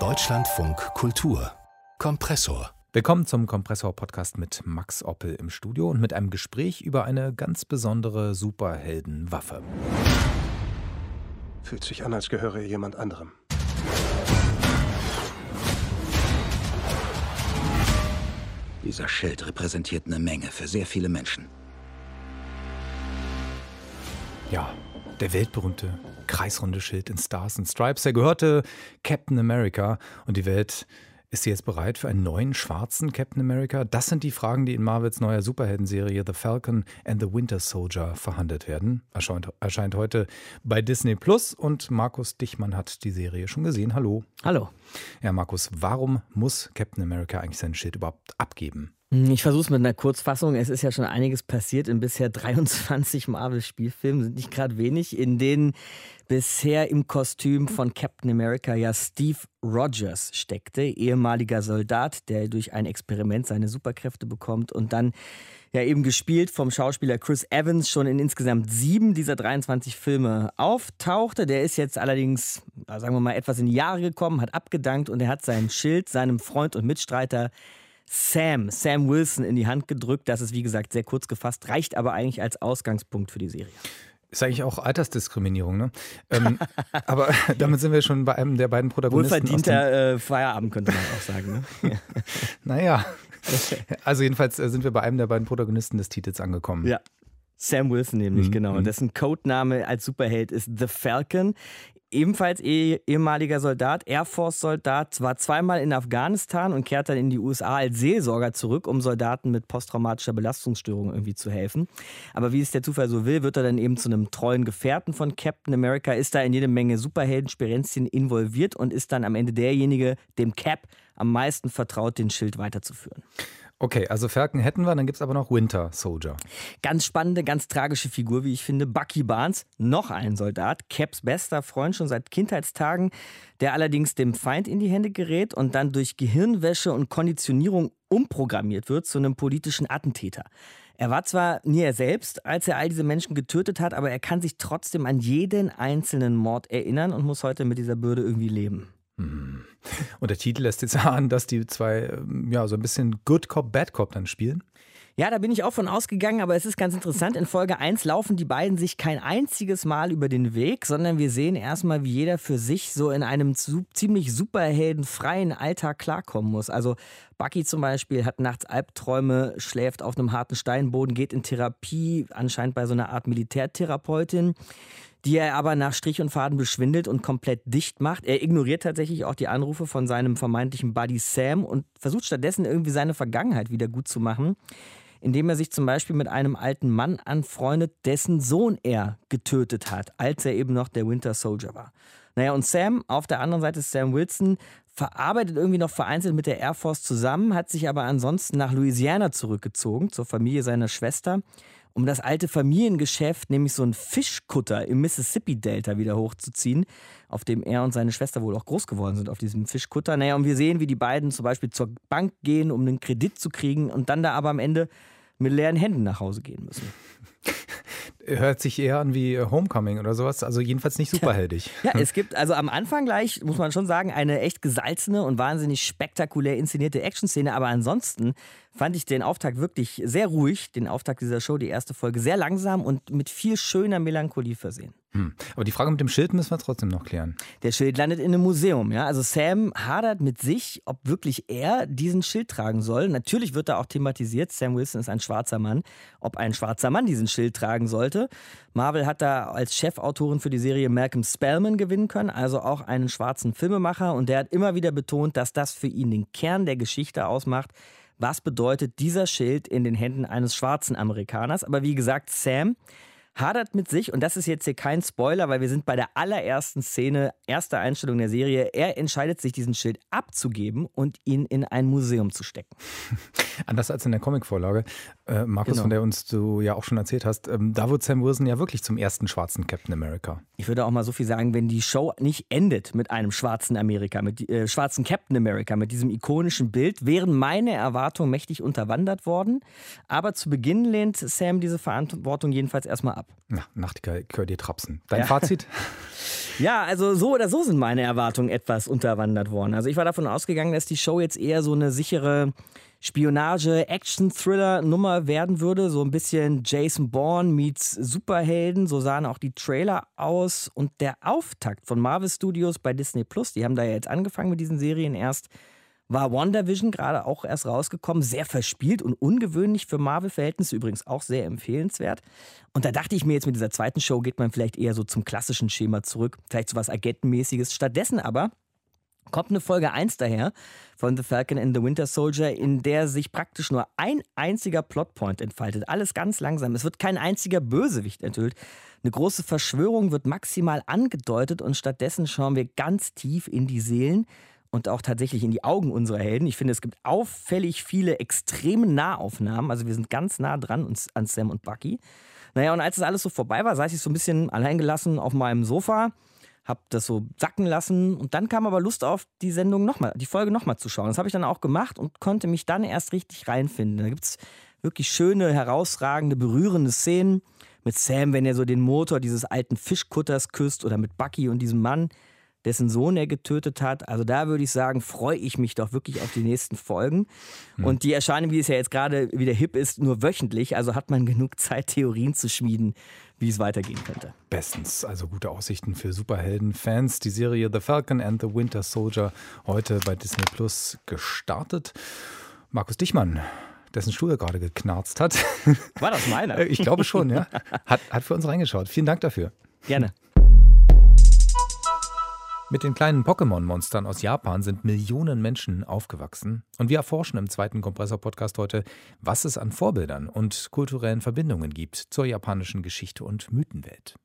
Deutschlandfunk Kultur Kompressor Willkommen zum Kompressor-Podcast mit Max Oppel im Studio und mit einem Gespräch über eine ganz besondere Superheldenwaffe. Fühlt sich an, als gehöre jemand anderem. Dieser Schild repräsentiert eine Menge für sehr viele Menschen. Ja, der weltberühmte kreisrunde Schild in Stars and Stripes. Er gehörte Captain America und die Welt ist sie jetzt bereit für einen neuen schwarzen Captain America? Das sind die Fragen, die in Marvels neuer Superhelden-Serie The Falcon and the Winter Soldier verhandelt werden. Erscheint, erscheint heute bei Disney Plus und Markus Dichmann hat die Serie schon gesehen. Hallo. Hallo. Ja, Markus, warum muss Captain America eigentlich sein Schild überhaupt abgeben? Hm, ich versuche es mit einer Kurzfassung. Es ist ja schon einiges passiert in bisher 23 Marvel-Spielfilmen, sind nicht gerade wenig, in denen bisher im Kostüm von Captain America ja Steve Rogers steckte, ehemaliger Soldat, der durch ein Experiment seine Superkräfte bekommt und dann ja eben gespielt vom Schauspieler Chris Evans schon in insgesamt sieben dieser 23 Filme auftauchte. Der ist jetzt allerdings, sagen wir mal, etwas in die Jahre gekommen, hat abgedankt und er hat sein Schild seinem Freund und Mitstreiter Sam, Sam Wilson in die Hand gedrückt. Das ist, wie gesagt, sehr kurz gefasst, reicht aber eigentlich als Ausgangspunkt für die Serie. Ist eigentlich auch Altersdiskriminierung, ne? ähm, aber damit sind wir schon bei einem der beiden Protagonisten. Wohlverdienter äh, Feierabend, könnte man auch sagen. Ne? naja. Also jedenfalls äh, sind wir bei einem der beiden Protagonisten des Titels angekommen. Ja. Sam Wilson nämlich, mhm. genau. Und dessen Codename als Superheld ist The Falcon ebenfalls eh, ehemaliger Soldat, Air Force-Soldat, war zweimal in Afghanistan und kehrt dann in die USA als Seelsorger zurück, um Soldaten mit posttraumatischer Belastungsstörung irgendwie zu helfen. Aber wie es der Zufall so will, wird er dann eben zu einem treuen Gefährten von Captain America, ist da in jede Menge Superhelden-Sperenzien involviert und ist dann am Ende derjenige, dem Cap am meisten vertraut, den Schild weiterzuführen. Okay, also Falcon hätten wir, dann gibt es aber noch Winter Soldier. Ganz spannende, ganz tragische Figur, wie ich finde. Bucky Barnes, noch ein Soldat, Caps bester Freund schon seit Kindheitstagen, der allerdings dem Feind in die Hände gerät und dann durch Gehirnwäsche und Konditionierung umprogrammiert wird zu einem politischen Attentäter. Er war zwar nie er selbst, als er all diese Menschen getötet hat, aber er kann sich trotzdem an jeden einzelnen Mord erinnern und muss heute mit dieser Bürde irgendwie leben. Hm. Und der Titel lässt jetzt ahnen, dass die zwei ähm, ja so ein bisschen Good Cop, Bad Cop dann spielen. Ja, da bin ich auch von ausgegangen, aber es ist ganz interessant. In Folge 1 laufen die beiden sich kein einziges Mal über den Weg, sondern wir sehen erstmal, wie jeder für sich so in einem ziemlich superheldenfreien Alltag klarkommen muss. Also Bucky zum Beispiel hat nachts Albträume, schläft auf einem harten Steinboden, geht in Therapie, anscheinend bei so einer Art Militärtherapeutin die er aber nach Strich und Faden beschwindelt und komplett dicht macht. Er ignoriert tatsächlich auch die Anrufe von seinem vermeintlichen Buddy Sam und versucht stattdessen irgendwie seine Vergangenheit wieder gut zu machen, indem er sich zum Beispiel mit einem alten Mann anfreundet, dessen Sohn er getötet hat, als er eben noch der Winter Soldier war. Naja, und Sam, auf der anderen Seite Sam Wilson, verarbeitet irgendwie noch vereinzelt mit der Air Force zusammen, hat sich aber ansonsten nach Louisiana zurückgezogen, zur Familie seiner Schwester um das alte Familiengeschäft, nämlich so einen Fischkutter im Mississippi-Delta wieder hochzuziehen, auf dem er und seine Schwester wohl auch groß geworden sind, auf diesem Fischkutter. Naja, und wir sehen, wie die beiden zum Beispiel zur Bank gehen, um einen Kredit zu kriegen und dann da aber am Ende mit leeren Händen nach Hause gehen müssen. Hört sich eher an wie Homecoming oder sowas, also jedenfalls nicht superheldig. Ja, es gibt also am Anfang gleich, muss man schon sagen, eine echt gesalzene und wahnsinnig spektakulär inszenierte Action-Szene, aber ansonsten fand ich den Auftakt wirklich sehr ruhig, den Auftakt dieser Show, die erste Folge, sehr langsam und mit viel schöner Melancholie versehen. Hm. Aber die Frage mit dem Schild müssen wir trotzdem noch klären. Der Schild landet in einem Museum. Ja? Also Sam hadert mit sich, ob wirklich er diesen Schild tragen soll. Natürlich wird da auch thematisiert, Sam Wilson ist ein schwarzer Mann, ob ein schwarzer Mann diesen Schild tragen sollte. Marvel hat da als Chefautorin für die Serie Malcolm Spellman gewinnen können, also auch einen schwarzen Filmemacher. Und der hat immer wieder betont, dass das für ihn den Kern der Geschichte ausmacht. Was bedeutet dieser Schild in den Händen eines schwarzen Amerikaners? Aber wie gesagt, Sam hadert mit sich, und das ist jetzt hier kein Spoiler, weil wir sind bei der allerersten Szene, erster Einstellung der Serie. Er entscheidet sich, diesen Schild abzugeben und ihn in ein Museum zu stecken. Anders als in der Comicvorlage. Äh, Markus, genau. von der uns du ja auch schon erzählt hast, ähm, da wird Sam Wilson ja wirklich zum ersten schwarzen Captain America. Ich würde auch mal so viel sagen, wenn die Show nicht endet mit einem schwarzen Amerika, mit äh, schwarzen Captain America, mit diesem ikonischen Bild, wären meine Erwartungen mächtig unterwandert worden. Aber zu Beginn lehnt Sam diese Verantwortung jedenfalls erstmal ab. Na, Nachtigall, höre dir trapsen. Dein ja. Fazit? ja, also so oder so sind meine Erwartungen etwas unterwandert worden. Also ich war davon ausgegangen, dass die Show jetzt eher so eine sichere Spionage, Action-Thriller-Nummer werden würde. So ein bisschen Jason Bourne meets Superhelden. So sahen auch die Trailer aus. Und der Auftakt von Marvel Studios bei Disney Plus, die haben da ja jetzt angefangen mit diesen Serien erst, war WandaVision gerade auch erst rausgekommen. Sehr verspielt und ungewöhnlich für Marvel-Verhältnisse, übrigens auch sehr empfehlenswert. Und da dachte ich mir jetzt, mit dieser zweiten Show geht man vielleicht eher so zum klassischen Schema zurück. Vielleicht so was Agentenmäßiges. Stattdessen aber kommt eine Folge 1 daher von The Falcon and the Winter Soldier, in der sich praktisch nur ein einziger Plotpoint entfaltet. Alles ganz langsam. Es wird kein einziger Bösewicht enthüllt. Eine große Verschwörung wird maximal angedeutet und stattdessen schauen wir ganz tief in die Seelen und auch tatsächlich in die Augen unserer Helden. Ich finde, es gibt auffällig viele extreme Nahaufnahmen. Also wir sind ganz nah dran an Sam und Bucky. Naja, und als das alles so vorbei war, saß ich so ein bisschen alleingelassen auf meinem Sofa habe das so sacken lassen und dann kam aber Lust auf, die Sendung nochmal, die Folge nochmal zu schauen. Das habe ich dann auch gemacht und konnte mich dann erst richtig reinfinden. Da gibt es wirklich schöne, herausragende, berührende Szenen mit Sam, wenn er so den Motor dieses alten Fischkutters küsst oder mit Bucky und diesem Mann, dessen Sohn er getötet hat. Also da würde ich sagen, freue ich mich doch wirklich auf die nächsten Folgen. Mhm. Und die erscheinen, wie es ja jetzt gerade wieder hip ist, nur wöchentlich. Also hat man genug Zeit, Theorien zu schmieden, wie es weitergehen könnte. Bestens. Also gute Aussichten für Superhelden-Fans. Die Serie The Falcon and the Winter Soldier heute bei Disney Plus gestartet. Markus Dichmann dessen Stuhl gerade geknarzt hat. War das meiner? ich glaube schon, ja. Hat, hat für uns reingeschaut. Vielen Dank dafür. Gerne. Mit den kleinen Pokémon-Monstern aus Japan sind Millionen Menschen aufgewachsen. Und wir erforschen im zweiten Kompressor-Podcast heute, was es an Vorbildern und kulturellen Verbindungen gibt zur japanischen Geschichte und Mythenwelt.